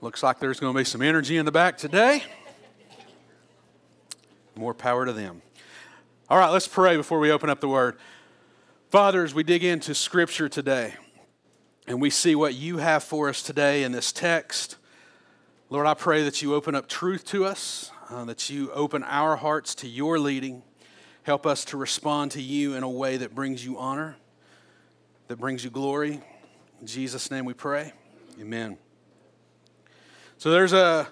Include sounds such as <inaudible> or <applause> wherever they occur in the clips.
Looks like there's going to be some energy in the back today. More power to them. All right, let's pray before we open up the word. Father, as we dig into Scripture today and we see what you have for us today in this text, Lord, I pray that you open up truth to us, uh, that you open our hearts to your leading. Help us to respond to you in a way that brings you honor, that brings you glory. In Jesus' name we pray. Amen. So there's a,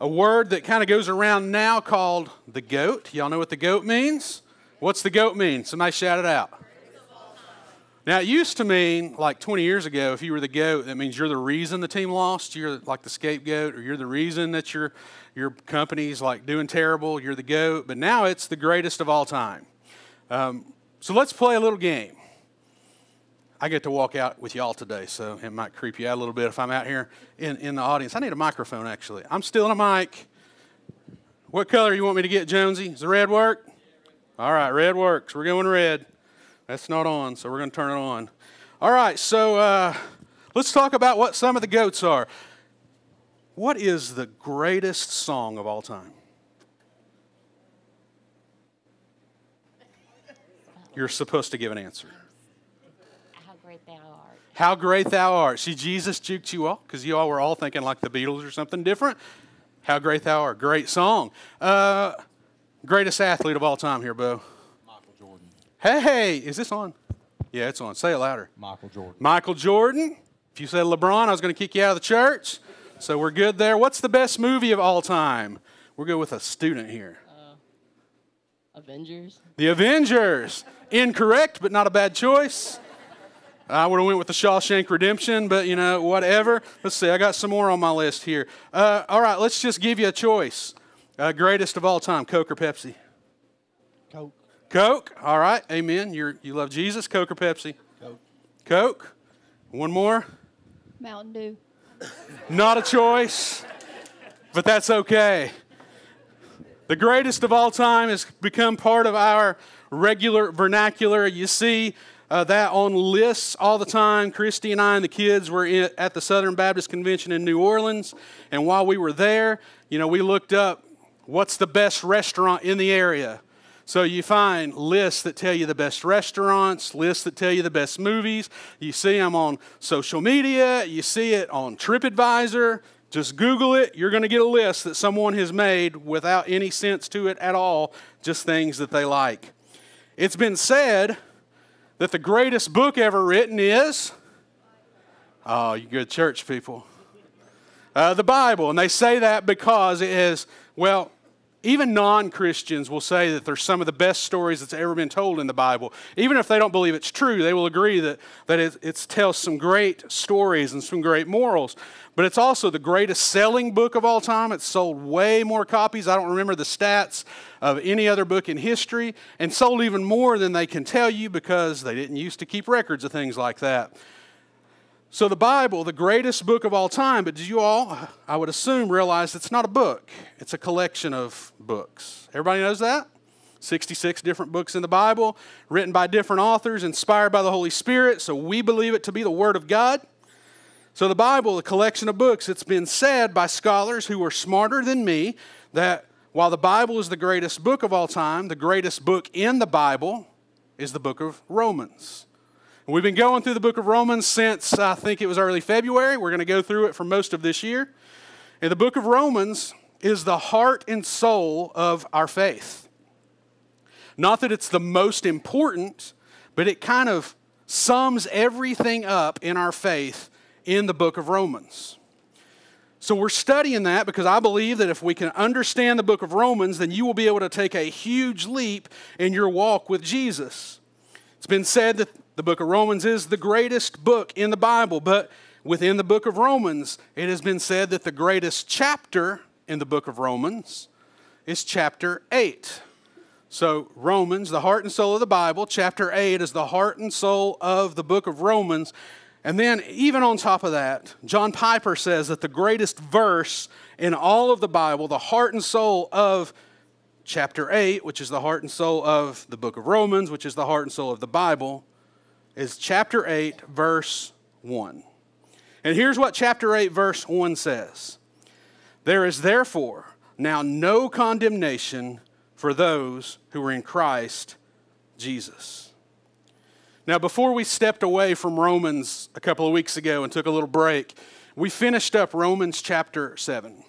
a word that kind of goes around now called the goat. Y'all know what the goat means? What's the goat mean? Somebody shout it out. Now, it used to mean, like 20 years ago, if you were the goat, that means you're the reason the team lost. You're like the scapegoat, or you're the reason that your, your company's like doing terrible. You're the goat. But now it's the greatest of all time. Um, so let's play a little game. I get to walk out with y'all today, so it might creep you out a little bit if I'm out here in, in the audience. I need a microphone, actually. I'm still in a mic. What color you want me to get, Jonesy? Does the red work? All right, red works. We're going red. That's not on, so we're going to turn it on. All right, so uh, let's talk about what some of the goats are. What is the greatest song of all time? You're supposed to give an answer. How great thou art. How great thou art. See, Jesus juked you all because you all were all thinking like the Beatles or something different. How great thou art. Great song. Uh, greatest athlete of all time here, Bo. Michael Jordan. Hey, is this on? Yeah, it's on. Say it louder. Michael Jordan. Michael Jordan. If you said LeBron, I was going to kick you out of the church. So we're good there. What's the best movie of all time? We're good with a student here. Avengers. The Avengers. Incorrect, but not a bad choice. I would have went with the Shawshank Redemption, but you know, whatever. Let's see. I got some more on my list here. Uh, all right, let's just give you a choice. Uh, greatest of all time, Coke or Pepsi? Coke. Coke. All right. Amen. You're, you love Jesus. Coke or Pepsi? Coke. Coke. One more. Mountain Dew. Not a choice, but that's okay. The greatest of all time has become part of our regular vernacular. You see uh, that on lists all the time. Christy and I and the kids were in, at the Southern Baptist Convention in New Orleans, and while we were there, you know, we looked up what's the best restaurant in the area. So you find lists that tell you the best restaurants, lists that tell you the best movies. You see them on social media, you see it on TripAdvisor. Just Google it, you're going to get a list that someone has made without any sense to it at all, just things that they like. It's been said that the greatest book ever written is, oh, you good church people, uh, the Bible. And they say that because it is, well, even non Christians will say that there's some of the best stories that's ever been told in the Bible. Even if they don't believe it's true, they will agree that, that it, it tells some great stories and some great morals. But it's also the greatest selling book of all time. It's sold way more copies. I don't remember the stats of any other book in history, and sold even more than they can tell you because they didn't used to keep records of things like that. So, the Bible, the greatest book of all time, but do you all, I would assume, realize it's not a book, it's a collection of books. Everybody knows that? 66 different books in the Bible, written by different authors, inspired by the Holy Spirit, so we believe it to be the Word of God. So, the Bible, a collection of books, it's been said by scholars who are smarter than me that while the Bible is the greatest book of all time, the greatest book in the Bible is the book of Romans. We've been going through the book of Romans since I think it was early February. We're going to go through it for most of this year. And the book of Romans is the heart and soul of our faith. Not that it's the most important, but it kind of sums everything up in our faith in the book of Romans. So we're studying that because I believe that if we can understand the book of Romans, then you will be able to take a huge leap in your walk with Jesus. It's been said that the book of Romans is the greatest book in the Bible, but within the book of Romans, it has been said that the greatest chapter in the book of Romans is chapter 8. So, Romans, the heart and soul of the Bible, chapter 8 is the heart and soul of the book of Romans. And then, even on top of that, John Piper says that the greatest verse in all of the Bible, the heart and soul of chapter 8, which is the heart and soul of the book of Romans, which is the heart and soul of the Bible, is chapter 8, verse 1. And here's what chapter 8, verse 1 says There is therefore now no condemnation for those who are in Christ Jesus. Now, before we stepped away from Romans a couple of weeks ago and took a little break, we finished up Romans chapter 7.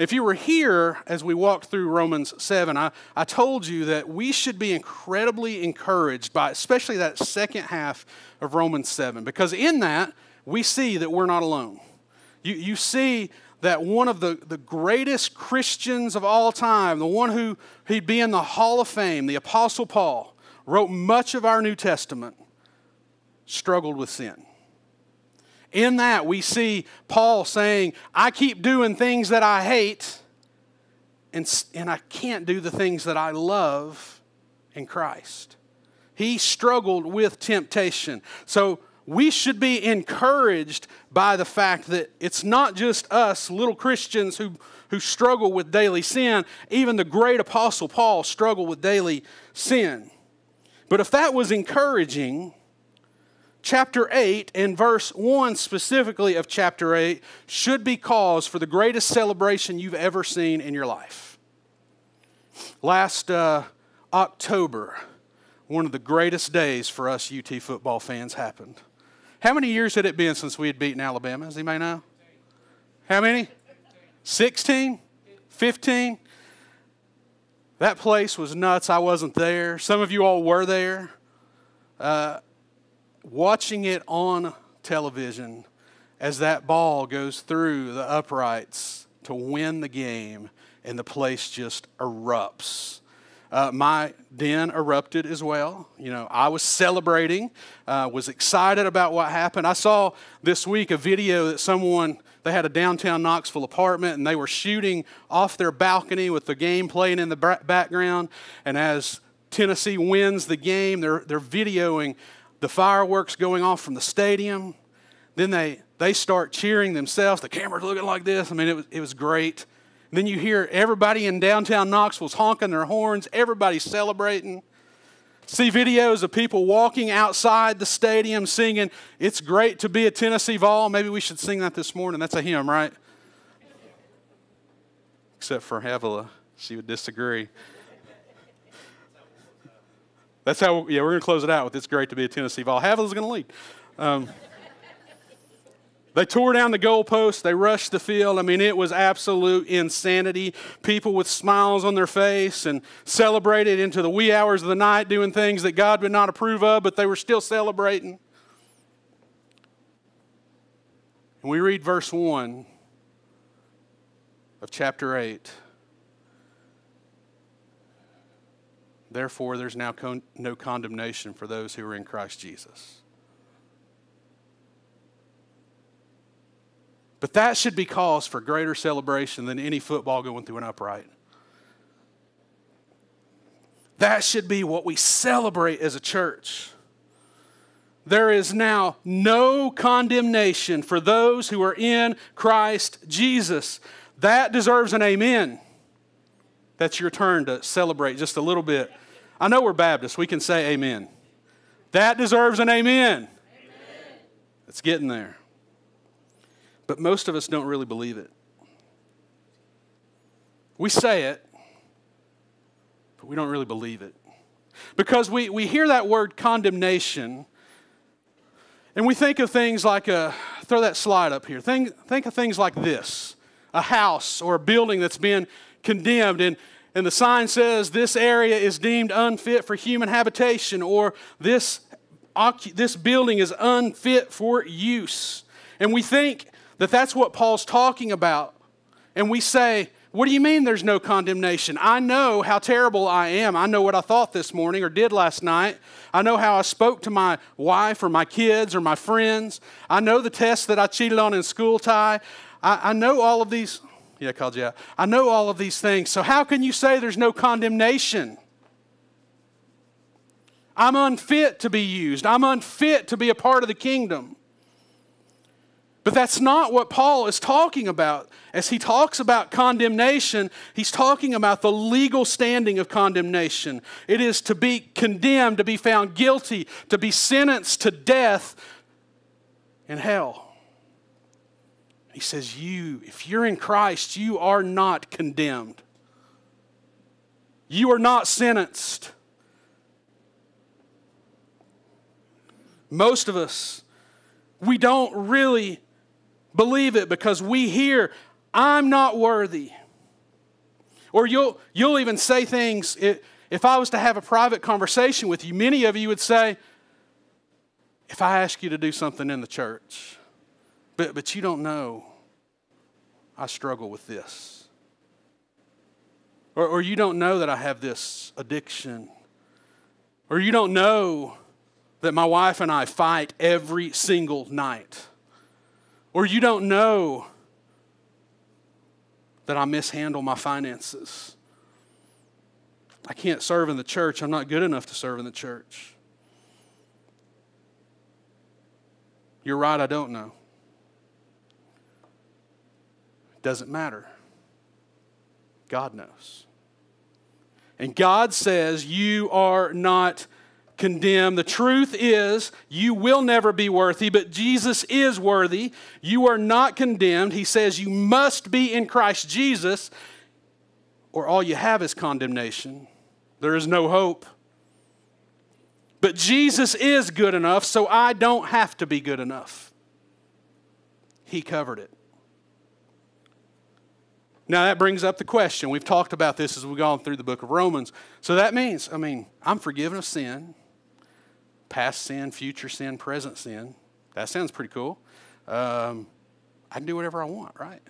If you were here as we walked through Romans 7, I, I told you that we should be incredibly encouraged by especially that second half of Romans 7, because in that we see that we're not alone. You, you see that one of the, the greatest Christians of all time, the one who he'd be in the Hall of Fame, the Apostle Paul, wrote much of our New Testament, struggled with sin. In that, we see Paul saying, I keep doing things that I hate, and, and I can't do the things that I love in Christ. He struggled with temptation. So, we should be encouraged by the fact that it's not just us little Christians who, who struggle with daily sin. Even the great apostle Paul struggled with daily sin. But if that was encouraging, chapter 8 and verse 1 specifically of chapter 8 should be cause for the greatest celebration you've ever seen in your life. Last uh, October, one of the greatest days for us UT football fans happened. How many years had it been since we had beaten Alabama? Does anybody know? How many? 16? 15? That place was nuts. I wasn't there. Some of you all were there. Uh, watching it on television as that ball goes through the uprights to win the game, and the place just erupts. Uh, my den erupted as well. You know, I was celebrating, uh, was excited about what happened. I saw this week a video that someone they had a downtown Knoxville apartment and they were shooting off their balcony with the game playing in the background. And as Tennessee wins the game, they're, they're videoing the fireworks going off from the stadium. Then they, they start cheering themselves. The camera's looking like this. I mean, it was, it was great. Then you hear everybody in downtown Knoxville's honking their horns, everybody's celebrating. See videos of people walking outside the stadium singing, It's great to be a Tennessee Vol. Maybe we should sing that this morning. That's a hymn, right? Except for Havila. She would disagree. That's how, yeah, we're going to close it out with It's Great to Be a Tennessee Vol. Havila's going to lead. Um, they tore down the goalposts. They rushed the field. I mean, it was absolute insanity. People with smiles on their face and celebrated into the wee hours of the night doing things that God would not approve of, but they were still celebrating. And we read verse 1 of chapter 8. Therefore, there's now con- no condemnation for those who are in Christ Jesus. But that should be cause for greater celebration than any football going through an upright. That should be what we celebrate as a church. There is now no condemnation for those who are in Christ Jesus. That deserves an amen. That's your turn to celebrate just a little bit. I know we're Baptists. We can say amen. That deserves an amen. amen. It's getting there. But most of us don't really believe it. We say it, but we don't really believe it. Because we, we hear that word condemnation, and we think of things like a, throw that slide up here. Think, think of things like this a house or a building that's been condemned, and, and the sign says this area is deemed unfit for human habitation, or this, this building is unfit for use. And we think that that's what Paul's talking about. And we say, What do you mean there's no condemnation? I know how terrible I am. I know what I thought this morning or did last night. I know how I spoke to my wife or my kids or my friends. I know the tests that I cheated on in school tie. I, I know all of these. Yeah, I called you out. I know all of these things. So, how can you say there's no condemnation? I'm unfit to be used. I'm unfit to be a part of the kingdom. But that's not what Paul is talking about. As he talks about condemnation, he's talking about the legal standing of condemnation. It is to be condemned, to be found guilty, to be sentenced to death in hell. He says, You, if you're in Christ, you are not condemned. You are not sentenced. Most of us, we don't really believe it because we hear, I'm not worthy. Or you'll, you'll even say things, if I was to have a private conversation with you, many of you would say, if I ask you to do something in the church, but, but you don't know, I struggle with this. Or, or you don't know that I have this addiction. Or you don't know that my wife and I fight every single night. Or you don't know that I mishandle my finances. I can't serve in the church. I'm not good enough to serve in the church. You're right, I don't know. Doesn't matter. God knows. And God says, You are not condemned. The truth is, you will never be worthy, but Jesus is worthy. You are not condemned. He says, You must be in Christ Jesus, or all you have is condemnation. There is no hope. But Jesus is good enough, so I don't have to be good enough. He covered it. Now, that brings up the question. We've talked about this as we've gone through the book of Romans. So that means, I mean, I'm forgiven of sin, past sin, future sin, present sin. That sounds pretty cool. Um, I can do whatever I want, right?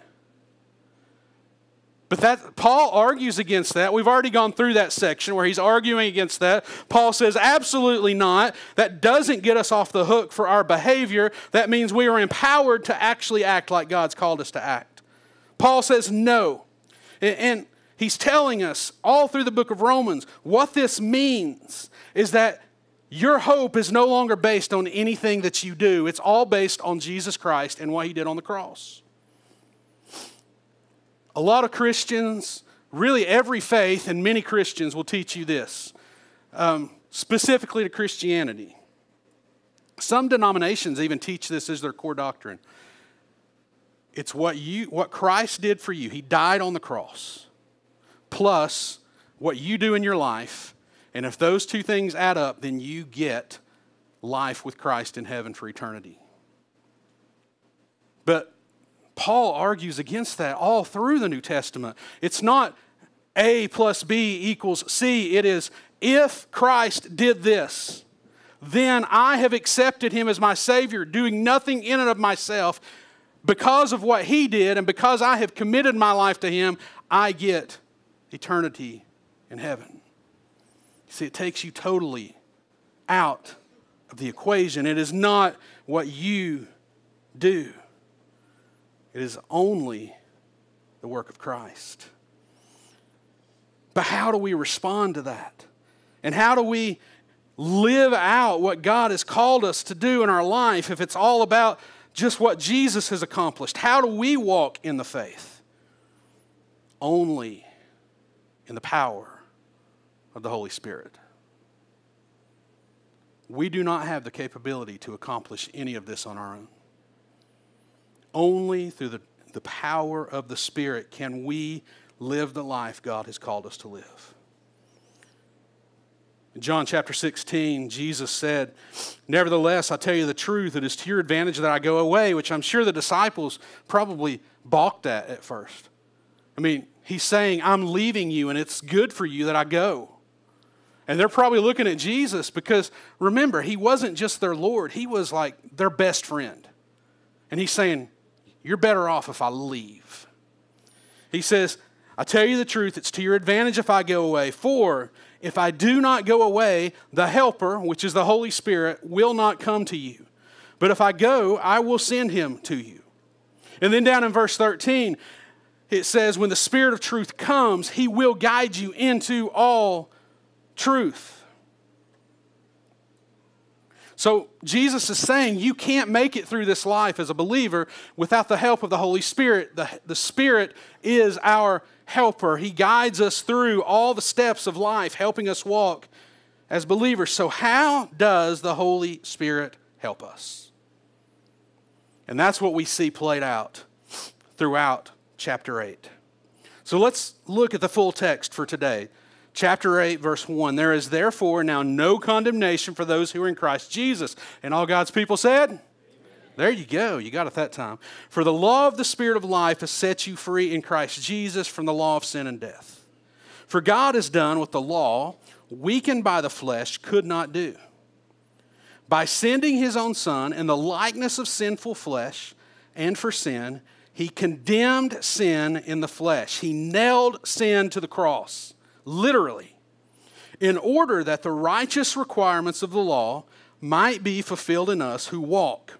But that Paul argues against that. We've already gone through that section where he's arguing against that. Paul says absolutely not. That doesn't get us off the hook for our behavior. That means we are empowered to actually act like God's called us to act. Paul says no. And he's telling us all through the book of Romans what this means is that your hope is no longer based on anything that you do. It's all based on Jesus Christ and what he did on the cross. A lot of Christians, really every faith, and many Christians will teach you this, um, specifically to Christianity. Some denominations even teach this as their core doctrine. It's what you what Christ did for you. He died on the cross. Plus what you do in your life, and if those two things add up, then you get life with Christ in heaven for eternity. But Paul argues against that all through the New Testament. It's not A plus B equals C, it is if Christ did this, then I have accepted him as my Savior, doing nothing in and of myself. Because of what he did and because I have committed my life to him, I get eternity in heaven. See, it takes you totally out of the equation. It is not what you do. It is only the work of Christ. But how do we respond to that? And how do we live out what God has called us to do in our life if it's all about just what Jesus has accomplished? How do we walk in the faith? Only in the power of the Holy Spirit. We do not have the capability to accomplish any of this on our own. Only through the, the power of the Spirit can we live the life God has called us to live. In John chapter 16, Jesus said, Nevertheless, I tell you the truth, it is to your advantage that I go away, which I'm sure the disciples probably balked at at first. I mean, he's saying, I'm leaving you, and it's good for you that I go. And they're probably looking at Jesus because remember, he wasn't just their Lord, he was like their best friend. And he's saying, you're better off if I leave. He says, I tell you the truth, it's to your advantage if I go away. For if I do not go away, the Helper, which is the Holy Spirit, will not come to you. But if I go, I will send him to you. And then down in verse 13, it says, When the Spirit of truth comes, he will guide you into all truth. So Jesus is saying you can't make it through this life as a believer without the help of the Holy Spirit. The, the Spirit is our helper. He guides us through all the steps of life, helping us walk as believers. So, how does the Holy Spirit help us? And that's what we see played out throughout chapter 8. So let's look at the full text for today. Chapter 8, verse 1. There is therefore now no condemnation for those who are in Christ Jesus. And all God's people said, there you go. You got it that time. For the law of the Spirit of life has set you free in Christ Jesus from the law of sin and death. For God has done what the law, weakened by the flesh, could not do. By sending his own Son in the likeness of sinful flesh and for sin, he condemned sin in the flesh. He nailed sin to the cross, literally, in order that the righteous requirements of the law might be fulfilled in us who walk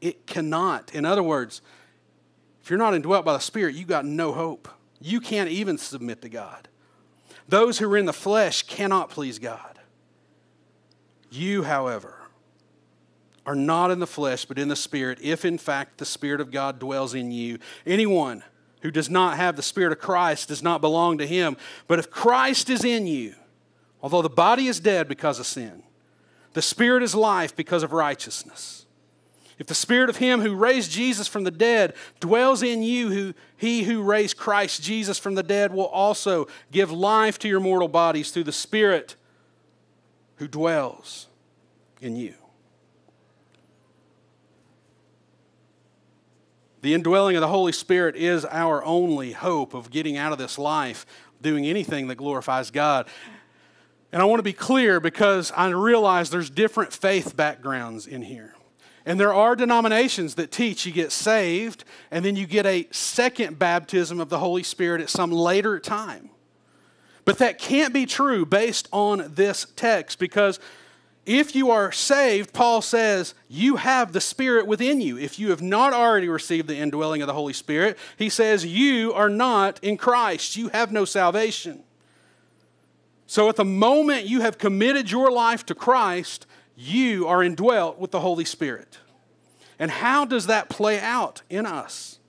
it cannot. In other words, if you're not indwelt by the Spirit, you've got no hope. You can't even submit to God. Those who are in the flesh cannot please God. You, however, are not in the flesh, but in the Spirit, if in fact the Spirit of God dwells in you. Anyone who does not have the Spirit of Christ does not belong to him. But if Christ is in you, although the body is dead because of sin, the Spirit is life because of righteousness. If the spirit of him who raised Jesus from the dead dwells in you, who, he who raised Christ Jesus from the dead will also give life to your mortal bodies through the spirit who dwells in you. The indwelling of the Holy Spirit is our only hope of getting out of this life, doing anything that glorifies God. And I want to be clear because I realize there's different faith backgrounds in here. And there are denominations that teach you get saved and then you get a second baptism of the Holy Spirit at some later time. But that can't be true based on this text because if you are saved, Paul says, you have the Spirit within you. If you have not already received the indwelling of the Holy Spirit, he says, you are not in Christ. You have no salvation. So at the moment you have committed your life to Christ, you are indwelt with the Holy Spirit. And how does that play out in us?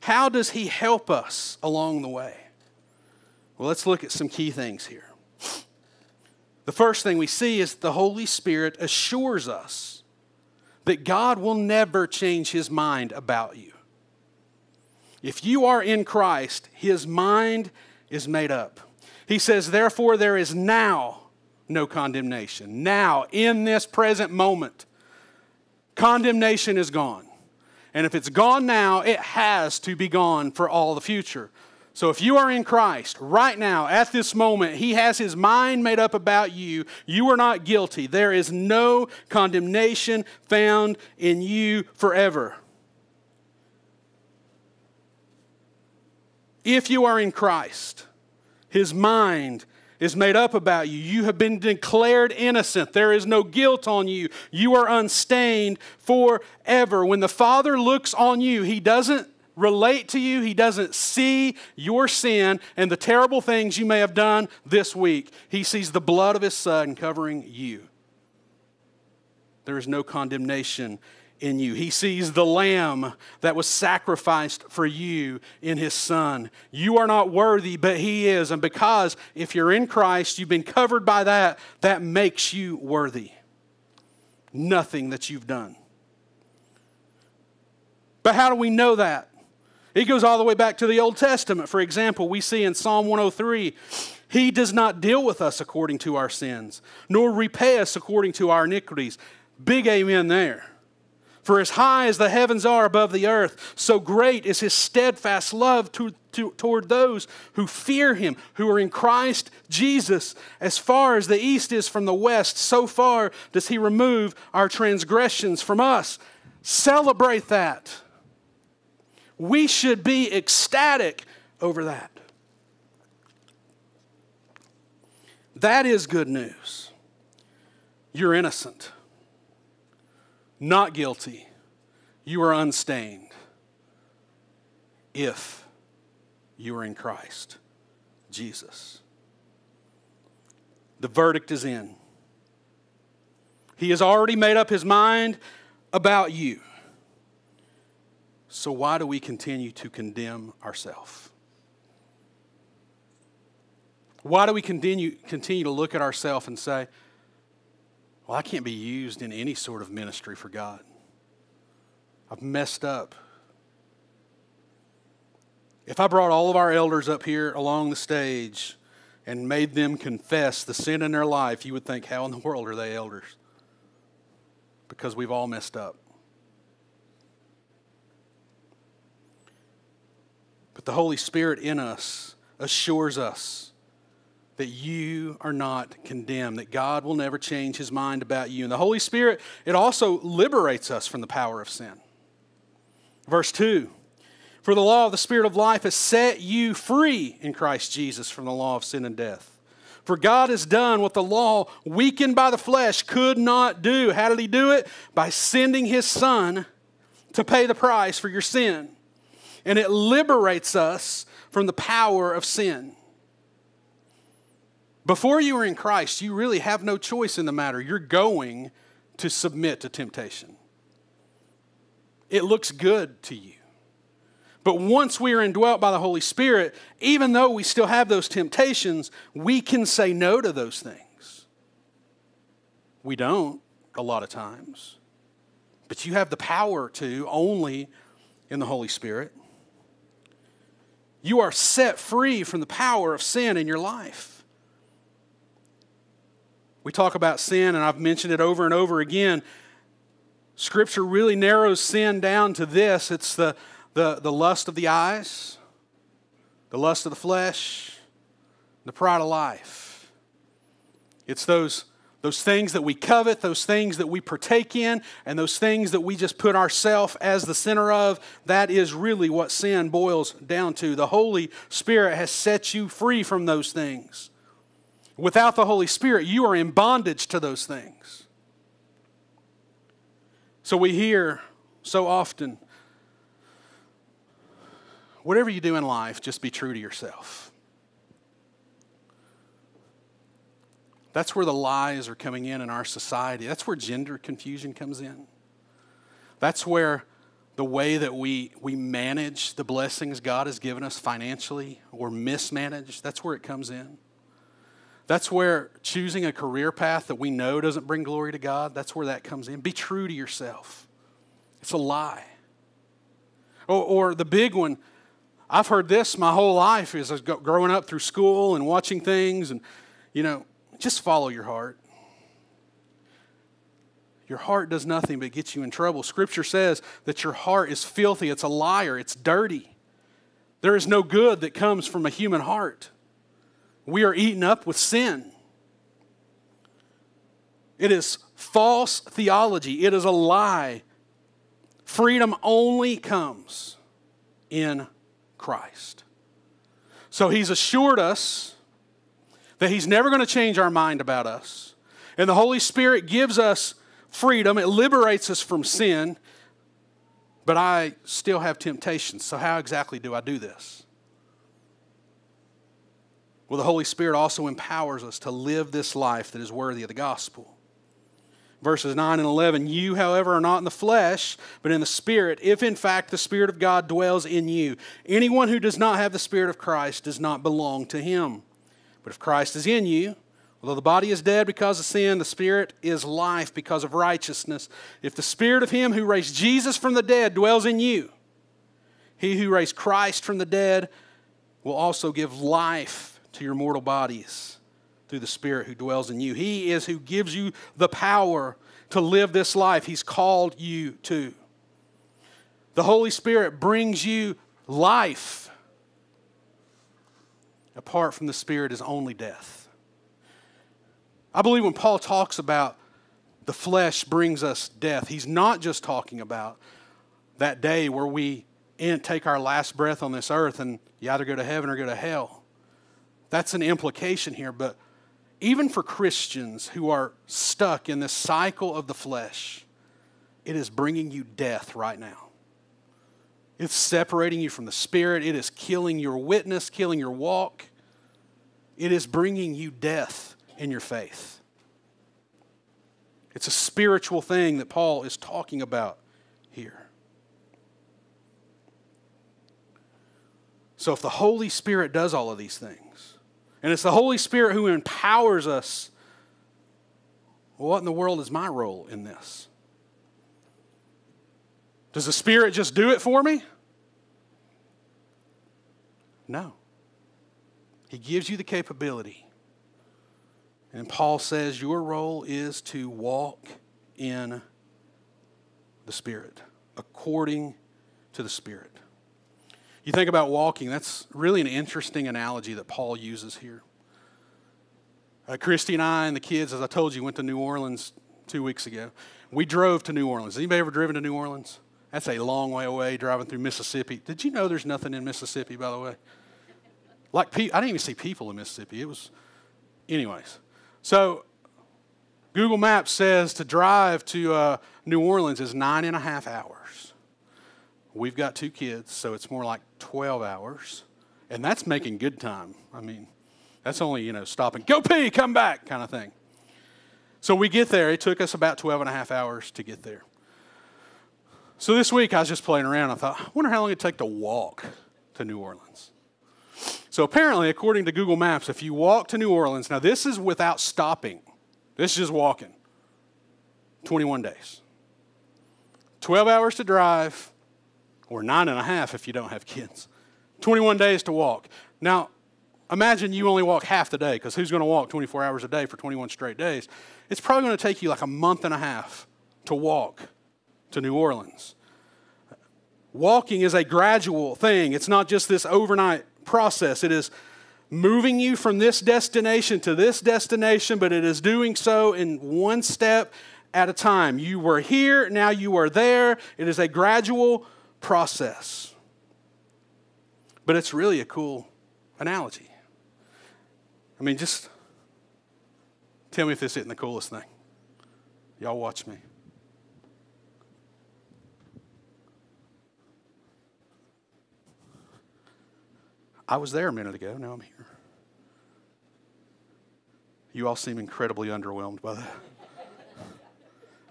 How does He help us along the way? Well, let's look at some key things here. The first thing we see is the Holy Spirit assures us that God will never change His mind about you. If you are in Christ, His mind is made up. He says, Therefore, there is now no condemnation. Now, in this present moment, condemnation is gone. And if it's gone now, it has to be gone for all the future. So if you are in Christ right now, at this moment, He has His mind made up about you. You are not guilty. There is no condemnation found in you forever. If you are in Christ, His mind is made up about you. You have been declared innocent. There is no guilt on you. You are unstained forever. When the Father looks on you, He doesn't relate to you, He doesn't see your sin and the terrible things you may have done this week. He sees the blood of His Son covering you. There is no condemnation in you. He sees the lamb that was sacrificed for you in his son. You are not worthy, but he is. And because if you're in Christ, you've been covered by that, that makes you worthy. Nothing that you've done. But how do we know that? It goes all the way back to the Old Testament. For example, we see in Psalm 103 He does not deal with us according to our sins, nor repay us according to our iniquities. Big amen there. For as high as the heavens are above the earth, so great is his steadfast love to, to, toward those who fear him, who are in Christ Jesus. As far as the east is from the west, so far does he remove our transgressions from us. Celebrate that. We should be ecstatic over that. That is good news. You're innocent not guilty. You are unstained. if you are in Christ Jesus. The verdict is in. He has already made up his mind about you. So, why do we continue to condemn ourselves? Why do we continue, continue to look at ourselves and say, well, I can't be used in any sort of ministry for God? I've messed up. If I brought all of our elders up here along the stage and made them confess the sin in their life, you would think, how in the world are they elders? Because we've all messed up. But the Holy Spirit in us assures us that you are not condemned, that God will never change his mind about you. And the Holy Spirit, it also liberates us from the power of sin. Verse 2 For the law of the Spirit of life has set you free in Christ Jesus from the law of sin and death. For God has done what the law, weakened by the flesh, could not do. How did He do it? By sending His Son to pay the price for your sin. And it liberates us from the power of sin. Before you are in Christ, you really have no choice in the matter. You're going to submit to temptation. It looks good to you. But once we are indwelt by the Holy Spirit, even though we still have those temptations, we can say no to those things. We don't a lot of times. But you have the power to only in the Holy Spirit. You are set free from the power of sin in your life. We talk about sin, and I've mentioned it over and over again. Scripture really narrows sin down to this it's the, the, the lust of the eyes, the lust of the flesh, the pride of life. It's those, those things that we covet, those things that we partake in, and those things that we just put ourselves as the center of. That is really what sin boils down to. The Holy Spirit has set you free from those things. Without the Holy Spirit, you are in bondage to those things. So we hear so often whatever you do in life, just be true to yourself. That's where the lies are coming in in our society. That's where gender confusion comes in. That's where the way that we, we manage the blessings God has given us financially or mismanage, that's where it comes in. That's where choosing a career path that we know doesn't bring glory to God, that's where that comes in. Be true to yourself. It's a lie. Or, or the big one, I've heard this my whole life as I was growing up through school and watching things, and you know, just follow your heart. Your heart does nothing but get you in trouble. Scripture says that your heart is filthy, it's a liar, it's dirty. There is no good that comes from a human heart. We are eaten up with sin. It is false theology, it is a lie. Freedom only comes in Christ. So he's assured us that he's never going to change our mind about us. And the Holy Spirit gives us freedom, it liberates us from sin. But I still have temptations. So, how exactly do I do this? Well, the Holy Spirit also empowers us to live this life that is worthy of the gospel. Verses 9 and 11 You, however, are not in the flesh, but in the Spirit, if in fact the Spirit of God dwells in you. Anyone who does not have the Spirit of Christ does not belong to him. But if Christ is in you, although the body is dead because of sin, the Spirit is life because of righteousness. If the Spirit of Him who raised Jesus from the dead dwells in you, He who raised Christ from the dead will also give life to your mortal bodies through the Spirit who dwells in you. He is who gives you the power to live this life He's called you to. The Holy Spirit brings you life. Apart from the Spirit is only death. I believe when Paul talks about the flesh brings us death, he's not just talking about that day where we take our last breath on this earth and you either go to heaven or go to hell. That's an implication here. But even for Christians who are stuck in this cycle of the flesh, it is bringing you death right now. It's separating you from the Spirit. It is killing your witness, killing your walk. It is bringing you death in your faith. It's a spiritual thing that Paul is talking about here. So, if the Holy Spirit does all of these things, and it's the Holy Spirit who empowers us, what in the world is my role in this? Does the Spirit just do it for me? No. He gives you the capability. And Paul says your role is to walk in the Spirit, according to the Spirit. You think about walking, that's really an interesting analogy that Paul uses here. Uh, Christy and I and the kids, as I told you, went to New Orleans two weeks ago. We drove to New Orleans. Anybody ever driven to New Orleans? That's a long way away driving through Mississippi. Did you know there's nothing in Mississippi, by the way? Like, pe- I didn't even see people in Mississippi. It was, anyways. So, Google Maps says to drive to uh, New Orleans is nine and a half hours. We've got two kids, so it's more like 12 hours. And that's making good time. I mean, that's only, you know, stopping, go pee, come back kind of thing. So we get there. It took us about 12 and a half hours to get there. So this week I was just playing around. I thought, I wonder how long it'd take to walk to New Orleans. So apparently, according to Google Maps, if you walk to New Orleans, now this is without stopping, this is just walking, 21 days. 12 hours to drive, or nine and a half if you don't have kids. 21 days to walk. Now, imagine you only walk half the day, because who's going to walk 24 hours a day for 21 straight days? It's probably going to take you like a month and a half to walk to New Orleans. Walking is a gradual thing, it's not just this overnight process. It is moving you from this destination to this destination, but it is doing so in one step at a time. You were here, now you are there. It is a gradual process. But it's really a cool analogy. I mean, just tell me if this isn't the coolest thing. Y'all watch me. I was there a minute ago, now I'm here. You all seem incredibly underwhelmed by that.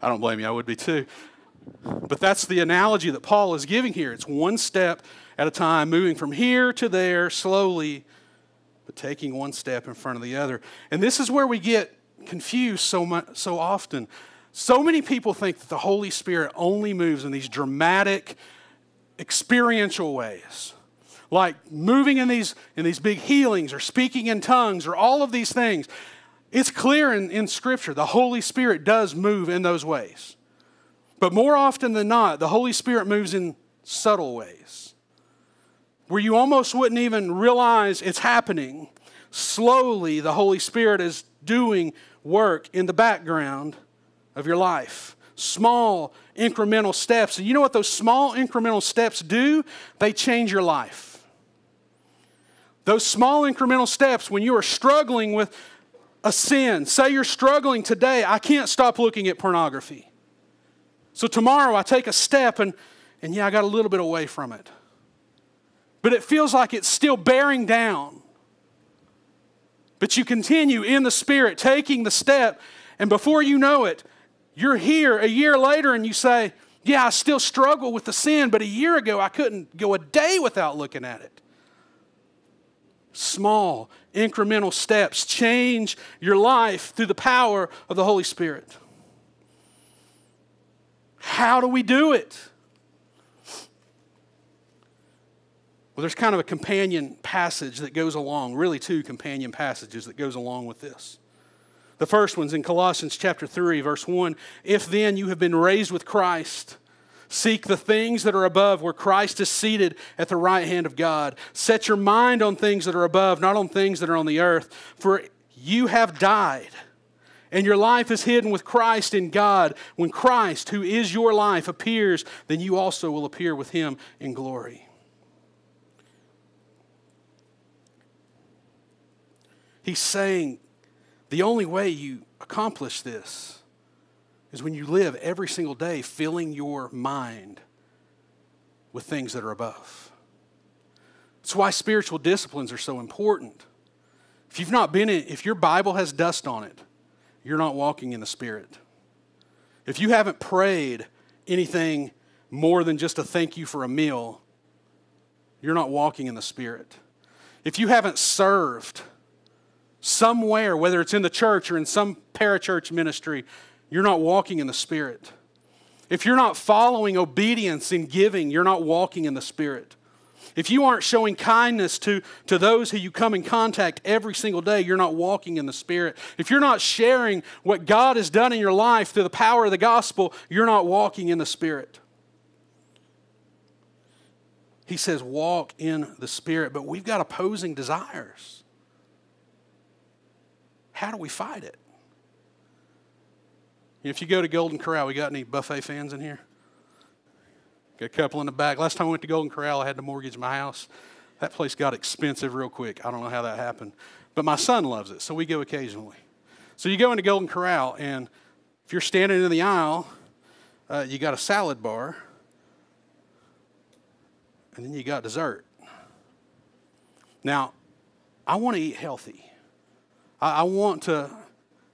I don't blame you, I would be too. But that's the analogy that Paul is giving here. It's one step at a time, moving from here to there slowly, but taking one step in front of the other. And this is where we get confused so much, so often. So many people think that the Holy Spirit only moves in these dramatic, experiential ways like moving in these, in these big healings or speaking in tongues or all of these things. It's clear in, in Scripture the Holy Spirit does move in those ways. But more often than not, the Holy Spirit moves in subtle ways where you almost wouldn't even realize it's happening. Slowly, the Holy Spirit is doing work in the background of your life. Small incremental steps. And you know what those small incremental steps do? They change your life. Those small incremental steps when you are struggling with a sin, say you're struggling today, I can't stop looking at pornography. So tomorrow I take a step and, and yeah, I got a little bit away from it. But it feels like it's still bearing down. But you continue in the Spirit, taking the step, and before you know it, you're here a year later and you say, Yeah, I still struggle with the sin, but a year ago I couldn't go a day without looking at it small, incremental steps change your life through the power of the Holy Spirit. How do we do it? Well, there's kind of a companion passage that goes along, really two companion passages that goes along with this. The first one's in Colossians chapter 3 verse 1, if then you have been raised with Christ, Seek the things that are above where Christ is seated at the right hand of God. Set your mind on things that are above, not on things that are on the earth. For you have died, and your life is hidden with Christ in God. When Christ, who is your life, appears, then you also will appear with him in glory. He's saying the only way you accomplish this is when you live every single day filling your mind with things that are above. That's why spiritual disciplines are so important. If you've not been in, if your Bible has dust on it, you're not walking in the Spirit. If you haven't prayed anything more than just a thank you for a meal, you're not walking in the Spirit. If you haven't served somewhere, whether it's in the church or in some parachurch ministry, you're not walking in the Spirit. If you're not following obedience in giving, you're not walking in the Spirit. If you aren't showing kindness to, to those who you come in contact every single day, you're not walking in the Spirit. If you're not sharing what God has done in your life through the power of the gospel, you're not walking in the Spirit. He says, walk in the Spirit, but we've got opposing desires. How do we fight it? If you go to Golden Corral, we got any buffet fans in here? Got a couple in the back. Last time I went to Golden Corral, I had to mortgage my house. That place got expensive real quick. I don't know how that happened. But my son loves it, so we go occasionally. So you go into Golden Corral, and if you're standing in the aisle, uh, you got a salad bar, and then you got dessert. Now, I want to eat healthy. I, I want to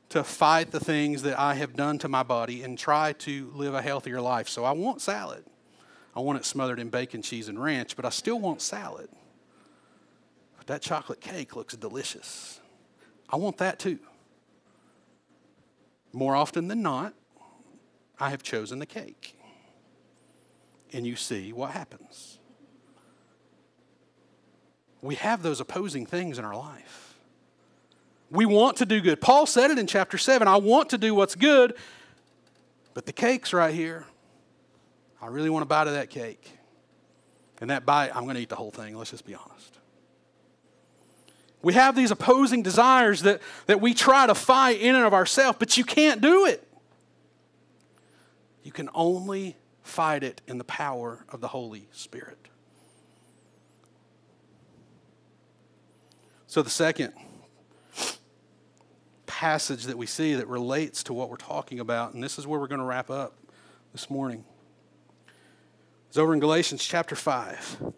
to fight the things that I have done to my body and try to live a healthier life. So I want salad. I want it smothered in bacon, cheese, and ranch, but I still want salad. But that chocolate cake looks delicious. I want that too. More often than not, I have chosen the cake. And you see what happens. We have those opposing things in our life. We want to do good. Paul said it in chapter 7 I want to do what's good, but the cake's right here. I really want a bite of that cake. And that bite, I'm going to eat the whole thing. Let's just be honest. We have these opposing desires that, that we try to fight in and of ourselves, but you can't do it. You can only fight it in the power of the Holy Spirit. So, the second passage that we see that relates to what we're talking about, and this is where we're going to wrap up this morning. Over in Galatians chapter 5.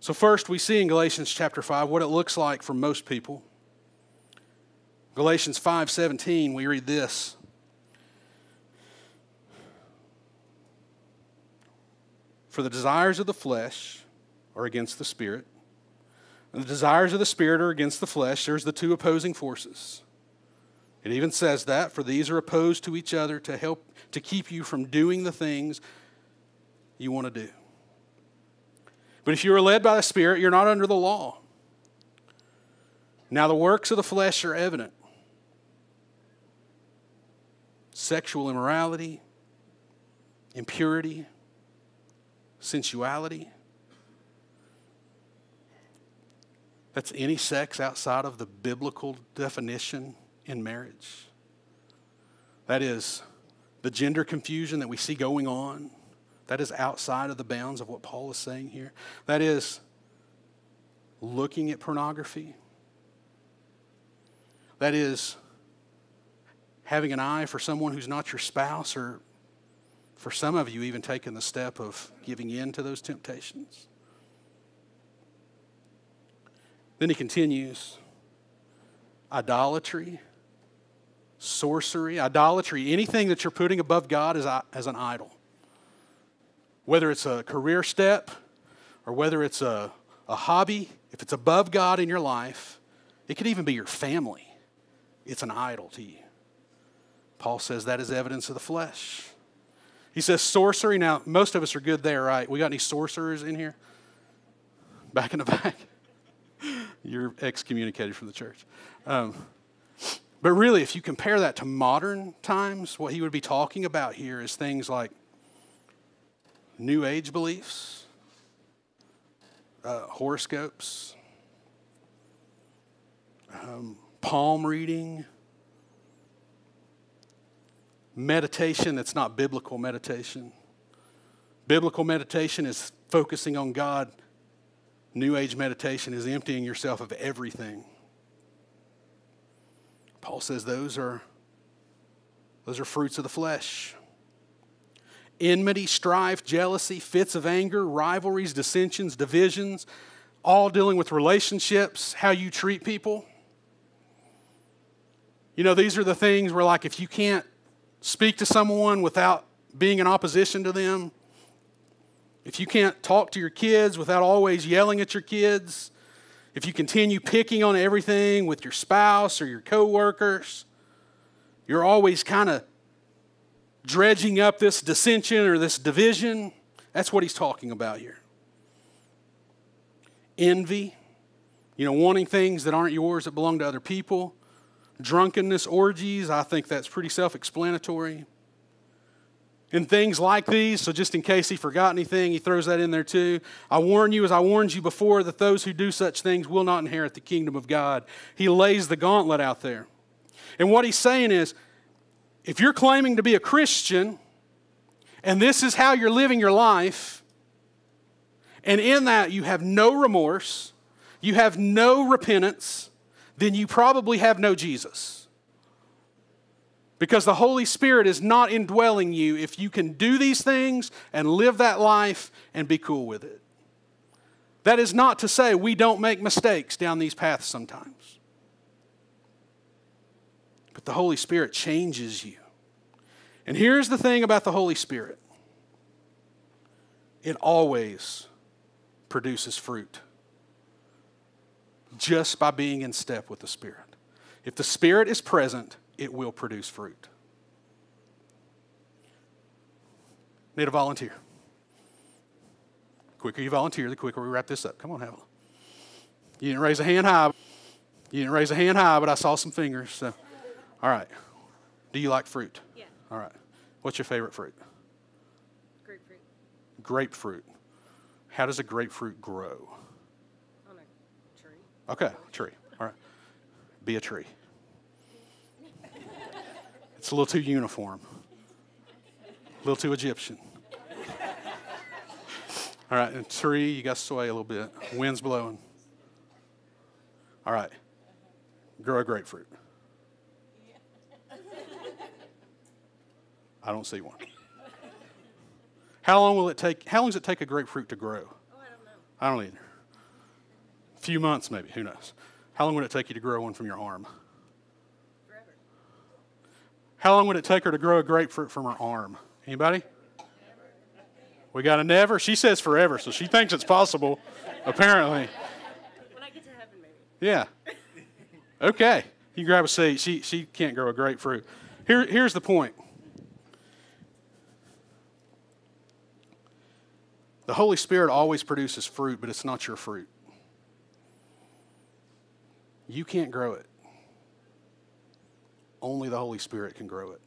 So, first, we see in Galatians chapter 5 what it looks like for most people. Galatians 5:17 we read this For the desires of the flesh are against the spirit and the desires of the spirit are against the flesh there's the two opposing forces it even says that for these are opposed to each other to help to keep you from doing the things you want to do. But if you are led by the Spirit, you're not under the law. Now, the works of the flesh are evident sexual immorality, impurity, sensuality. That's any sex outside of the biblical definition in marriage. That is the gender confusion that we see going on that is outside of the bounds of what Paul is saying here. That is looking at pornography. That is having an eye for someone who's not your spouse, or for some of you, even taking the step of giving in to those temptations. Then he continues idolatry, sorcery, idolatry, anything that you're putting above God as, uh, as an idol whether it's a career step or whether it's a, a hobby, if it's above God in your life, it could even be your family. It's an idol to you. Paul says that is evidence of the flesh. He says sorcery. Now, most of us are good there, right? We got any sorcerers in here? Back in the back? <laughs> You're excommunicated from the church. Um, but really, if you compare that to modern times, what he would be talking about here is things like New Age beliefs, uh, horoscopes, um, palm reading, meditation that's not biblical meditation. Biblical meditation is focusing on God. New Age meditation is emptying yourself of everything. Paul says those are, those are fruits of the flesh enmity, strife, jealousy, fits of anger, rivalries, dissensions, divisions, all dealing with relationships, how you treat people. You know, these are the things where, like, if you can't speak to someone without being in opposition to them, if you can't talk to your kids without always yelling at your kids, if you continue picking on everything with your spouse or your coworkers, you're always kind of dredging up this dissension or this division. That's what he's talking about here. Envy, you know, wanting things that aren't yours that belong to other people. Drunkenness, orgies, I think that's pretty self explanatory. And things like these, so just in case he forgot anything, he throws that in there too. I warn you, as I warned you before, that those who do such things will not inherit the kingdom of God. He lays the gauntlet out there. And what he's saying is if you're claiming to be a Christian and this is how you're living your life, and in that you have no remorse, you have no repentance, then you probably have no Jesus. Because the Holy Spirit is not indwelling you if you can do these things and live that life and be cool with it. That is not to say we don't make mistakes down these paths sometimes. The Holy Spirit changes you. And here's the thing about the Holy Spirit it always produces fruit just by being in step with the Spirit. If the Spirit is present, it will produce fruit. Need a volunteer. The quicker you volunteer, the quicker we wrap this up. Come on, Havilah. You didn't raise a hand high. You didn't raise a hand high, but I saw some fingers. So. All right. Do you like fruit? Yeah. All right. What's your favorite fruit? Grapefruit Grapefruit. How does a grapefruit grow? on a tree. Okay, tree. All right. Be a tree. It's a little too uniform, a little too Egyptian. All right, and tree, you got to sway a little bit. Wind's blowing. All right. Grow a grapefruit. I don't see one. How long will it take? How long does it take a grapefruit to grow? Oh, I don't know. I don't either. A few months, maybe. Who knows? How long would it take you to grow one from your arm? Forever. How long would it take her to grow a grapefruit from her arm? Anybody? We got a never. She says forever, so she thinks it's possible. Apparently, When I get to heaven, maybe. yeah. Okay, you grab a seat. She she can't grow a grapefruit. Here here's the point. The Holy Spirit always produces fruit, but it's not your fruit. You can't grow it. Only the Holy Spirit can grow it.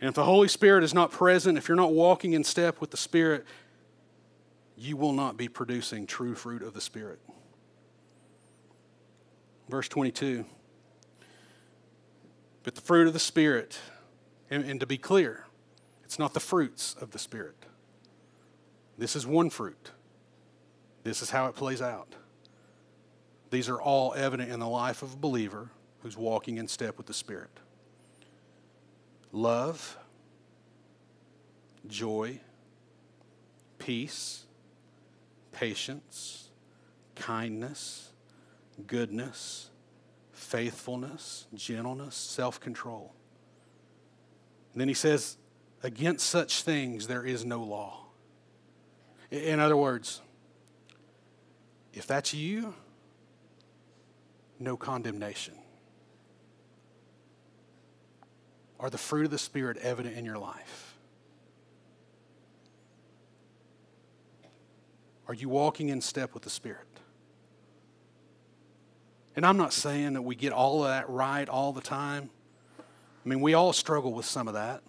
And if the Holy Spirit is not present, if you're not walking in step with the Spirit, you will not be producing true fruit of the Spirit. Verse 22. But the fruit of the Spirit, and, and to be clear, it's not the fruits of the Spirit. This is one fruit. This is how it plays out. These are all evident in the life of a believer who's walking in step with the Spirit love, joy, peace, patience, kindness, goodness, faithfulness, gentleness, self control. Then he says, Against such things there is no law. In other words, if that's you, no condemnation. Are the fruit of the Spirit evident in your life? Are you walking in step with the Spirit? And I'm not saying that we get all of that right all the time. I mean, we all struggle with some of that.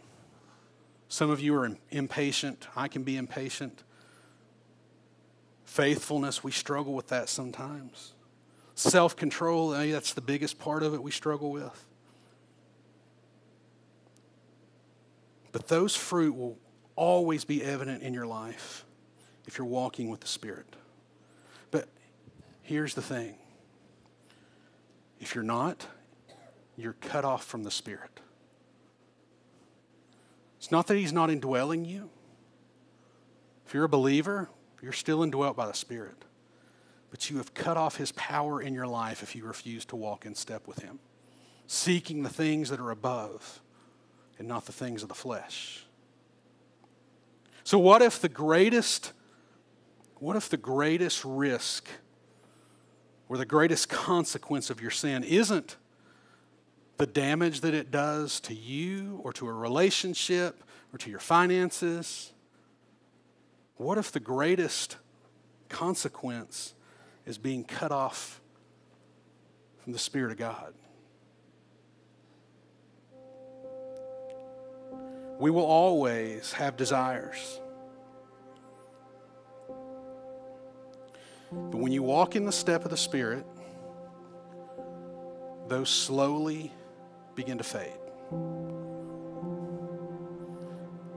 Some of you are impatient. I can be impatient. Faithfulness, we struggle with that sometimes. Self control, that's the biggest part of it we struggle with. But those fruit will always be evident in your life if you're walking with the Spirit. But here's the thing if you're not, you're cut off from the Spirit. It's not that He's not indwelling you. If you're a believer, you're still indwelt by the Spirit. But you have cut off His power in your life if you refuse to walk in step with Him, seeking the things that are above and not the things of the flesh. So, what if the greatest, what if the greatest risk or the greatest consequence of your sin isn't the damage that it does to you or to a relationship or to your finances? What if the greatest consequence is being cut off from the Spirit of God? We will always have desires. But when you walk in the step of the Spirit, those slowly begin to fade.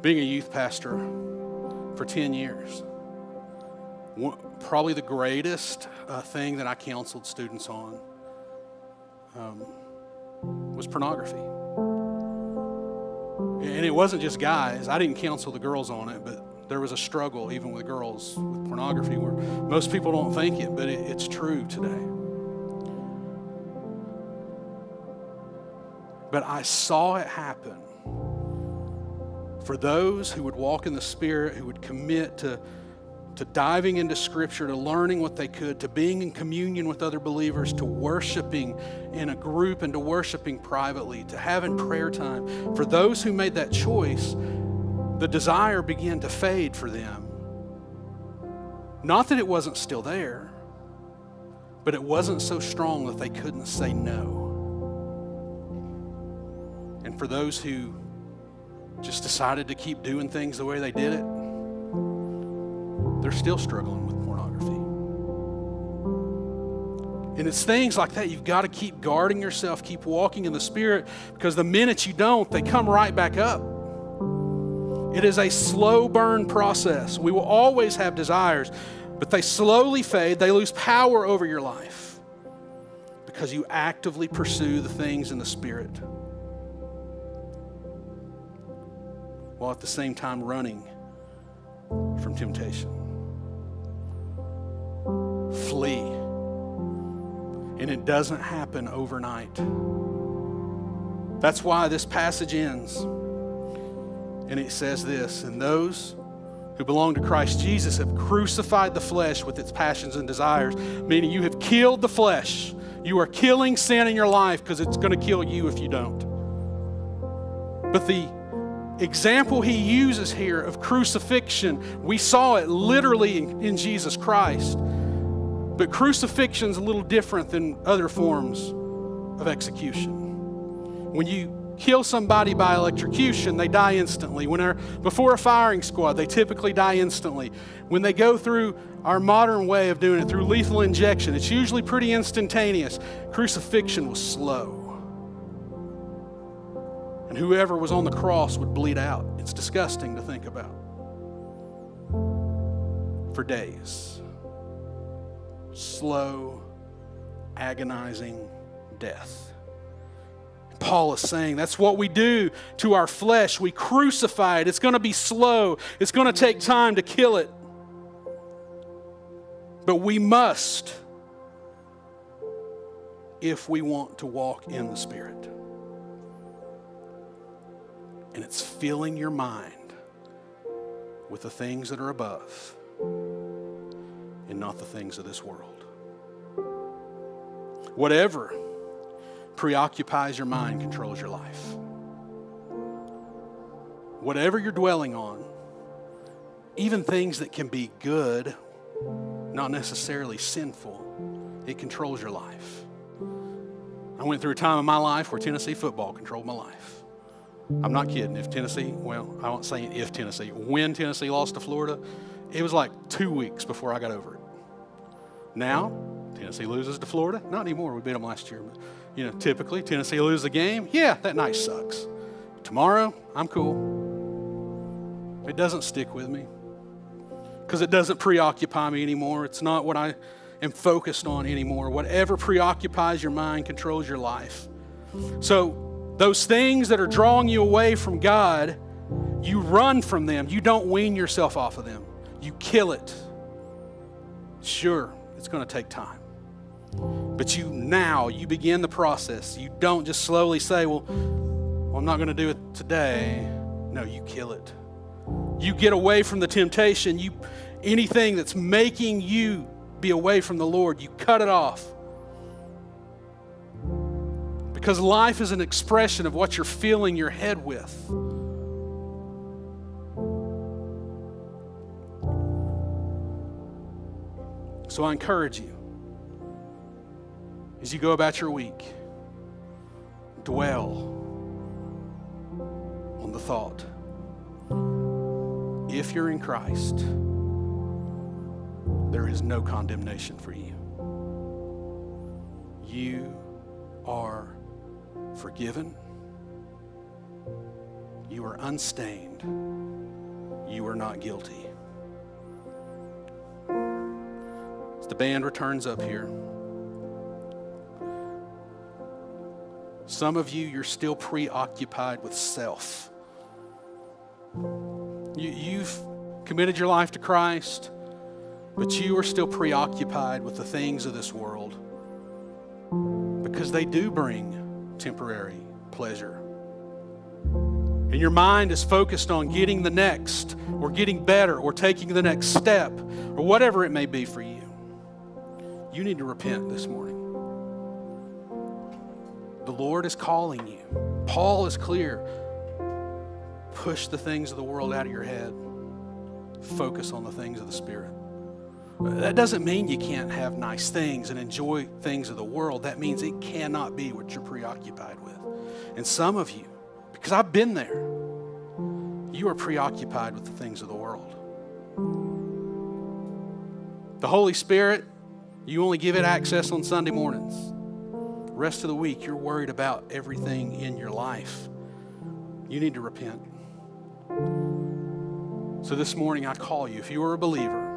Being a youth pastor for 10 years, probably the greatest uh, thing that I counseled students on um, was pornography. And it wasn't just guys. I didn't counsel the girls on it, but there was a struggle even with girls with pornography where most people don't think it, but it, it's true today. But I saw it happen for those who would walk in the Spirit, who would commit to to diving into Scripture, to learning what they could, to being in communion with other believers, to worshiping in a group and to worshiping privately, to having prayer time. For those who made that choice, the desire began to fade for them. Not that it wasn't still there, but it wasn't so strong that they couldn't say no. And for those who just decided to keep doing things the way they did it, they're still struggling with pornography. And it's things like that. You've got to keep guarding yourself, keep walking in the Spirit, because the minute you don't, they come right back up. It is a slow burn process. We will always have desires, but they slowly fade. They lose power over your life because you actively pursue the things in the Spirit while at the same time running from temptation flee. And it doesn't happen overnight. That's why this passage ends. And it says this And those who belong to Christ Jesus have crucified the flesh with its passions and desires, meaning you have killed the flesh. You are killing sin in your life because it's going to kill you if you don't. But the example he uses here of crucifixion, we saw it literally in, Jesus Christ. But crucifixion's a little different than other forms of execution. When you kill somebody by electrocution, they die instantly. When they're before a firing squad, they typically die instantly. When they go through our modern way of doing it through lethal injection, it's usually pretty instantaneous. Crucifixion was slow. And whoever was on the cross would bleed out. It's disgusting to think about. For days slow, agonizing death. Paul is saying that's what we do to our flesh. We crucify it. It's going to be slow, it's going to take time to kill it. But we must if we want to walk in the Spirit. And it's filling your mind with the things that are above and not the things of this world. Whatever preoccupies your mind controls your life. Whatever you're dwelling on, even things that can be good, not necessarily sinful, it controls your life. I went through a time in my life where Tennessee football controlled my life. I'm not kidding. If Tennessee, well, I won't say if Tennessee, when Tennessee lost to Florida, it was like two weeks before I got over it. Now, Tennessee loses to Florida. Not anymore. We beat them last year. But, you know, typically Tennessee loses a game. Yeah, that night sucks. Tomorrow, I'm cool. It doesn't stick with me because it doesn't preoccupy me anymore. It's not what I am focused on anymore. Whatever preoccupies your mind controls your life. So, those things that are drawing you away from God, You run from them. You don't wean yourself off of them. You kill it. Sure, it's going to take time. But you now, you begin the process. You don't just slowly say, well, I'm not going to do it today. No, you kill it. You get away from the temptation. You anything that's making you be away from the Lord, you cut it off. Because life is an expression of what you're filling your head with. So I encourage you as you go about your week, dwell on the thought if you're in Christ, there is no condemnation for you. You are forgiven. You are unstained. You are not guilty. As the band returns up here, some of you, you're still preoccupied with self. You, you've committed your life to Christ, but you are still preoccupied with the things of this world because they do bring temporary pleasure. And your mind is focused on getting the next, or getting better, or taking the next step, or whatever it may be for you. You need to repent this morning. The Lord is calling you. Paul is clear. Push the things of the world out of your head, focus on the things of the Spirit. That doesn't mean you can't have nice things and enjoy things of the world. That means it cannot be what you're preoccupied with. And some of you, because I've been there, you are preoccupied with the things of the world. The Holy Spirit, you only give it access on Sunday mornings. Rest of the week, you're worried about everything in your life. You need to repent. So this morning, I call you. If you are a believer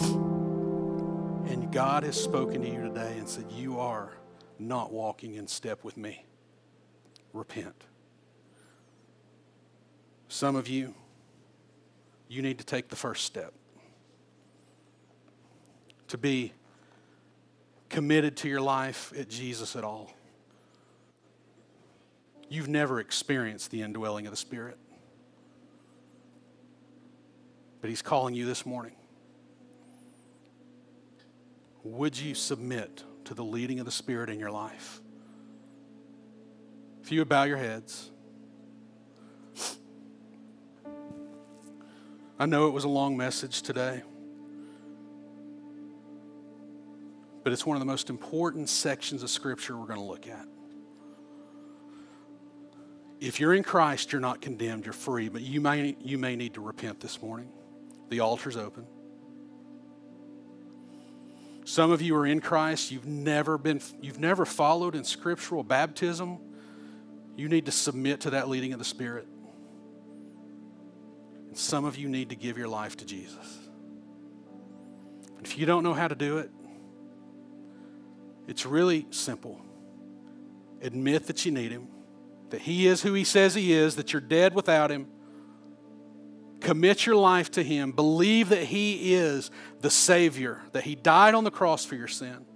and God has spoken to you today and said, You are not walking in step with me, repent. Some of you, you need to take the first step to be committed to your life at Jesus at all. You've never experienced the indwelling of the Spirit. But He's calling you this morning. Would you submit to the leading of the Spirit in your life? If you would bow your heads. I know it was a long message today, but it's one of the most important sections of Scripture we're going to look at. If you're in Christ, you're not condemned, you're free, but you may, you may need to repent this morning. The altar's open. Some of you are in Christ, you've never been you've never followed in scriptural baptism. You need to submit to that leading of the Spirit. And some of you need to give your life to Jesus. If you don't know how to do it, it's really simple. Admit that you need Him, that He is who He says He is, that you're dead without Him. Commit your life to Him. Believe that He is the Savior, that He died on the cross for your sin.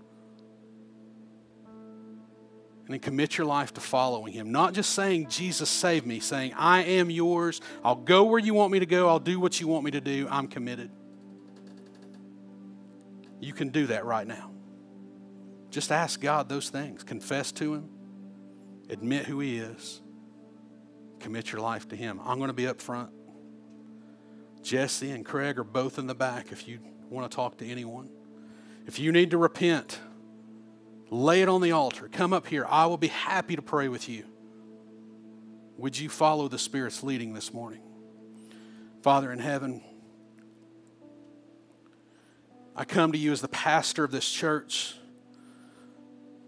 And then commit your life to following Him. Not just saying, Jesus, save me, saying, I am yours. I'll go where you want me to go. I'll do what you want me to do. I'm committed. You can do that right now. Just ask God those things. Confess to Him, admit who He is, commit your life to Him. I'm going to be up front. Jesse and Craig are both in the back if you want to talk to anyone. If you need to repent, lay it on the altar. Come up here. I will be happy to pray with you. Would you follow the Spirit's leading this morning? Father in heaven, I come to you as the pastor of this church,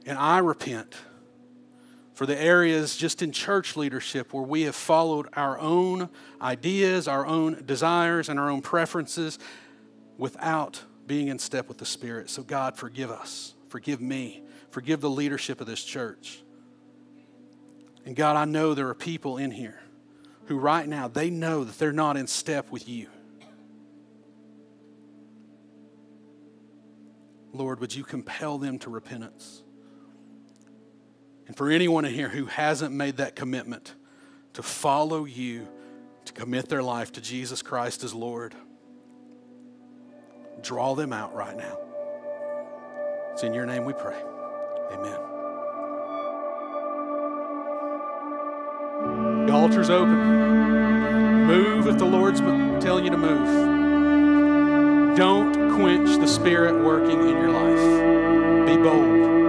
and I repent for the areas just in church leadership where we have followed our own ideas, our own desires, and our own preferences without being in step with the Spirit. So, God, forgive us. Forgive me. Forgive the leadership of this church. And God, I know there are people in here who right now they know that they're not in step with you. Lord, would you compel them to repentance? And for anyone in here who hasn't made that commitment to follow you, to commit their life to Jesus Christ as Lord, draw them out right now. It's in your name we pray. Amen. The altar's open. Move if the Lord's telling you to move. Don't quench the Spirit working in your life. Be bold.